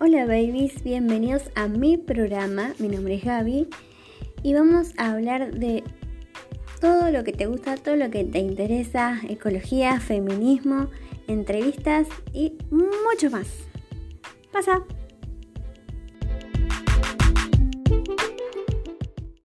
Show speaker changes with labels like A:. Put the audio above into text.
A: Hola babies, bienvenidos a mi programa. Mi nombre es Gaby y vamos a hablar de todo lo que te gusta, todo lo que te interesa, ecología, feminismo, entrevistas y mucho más. Pasa.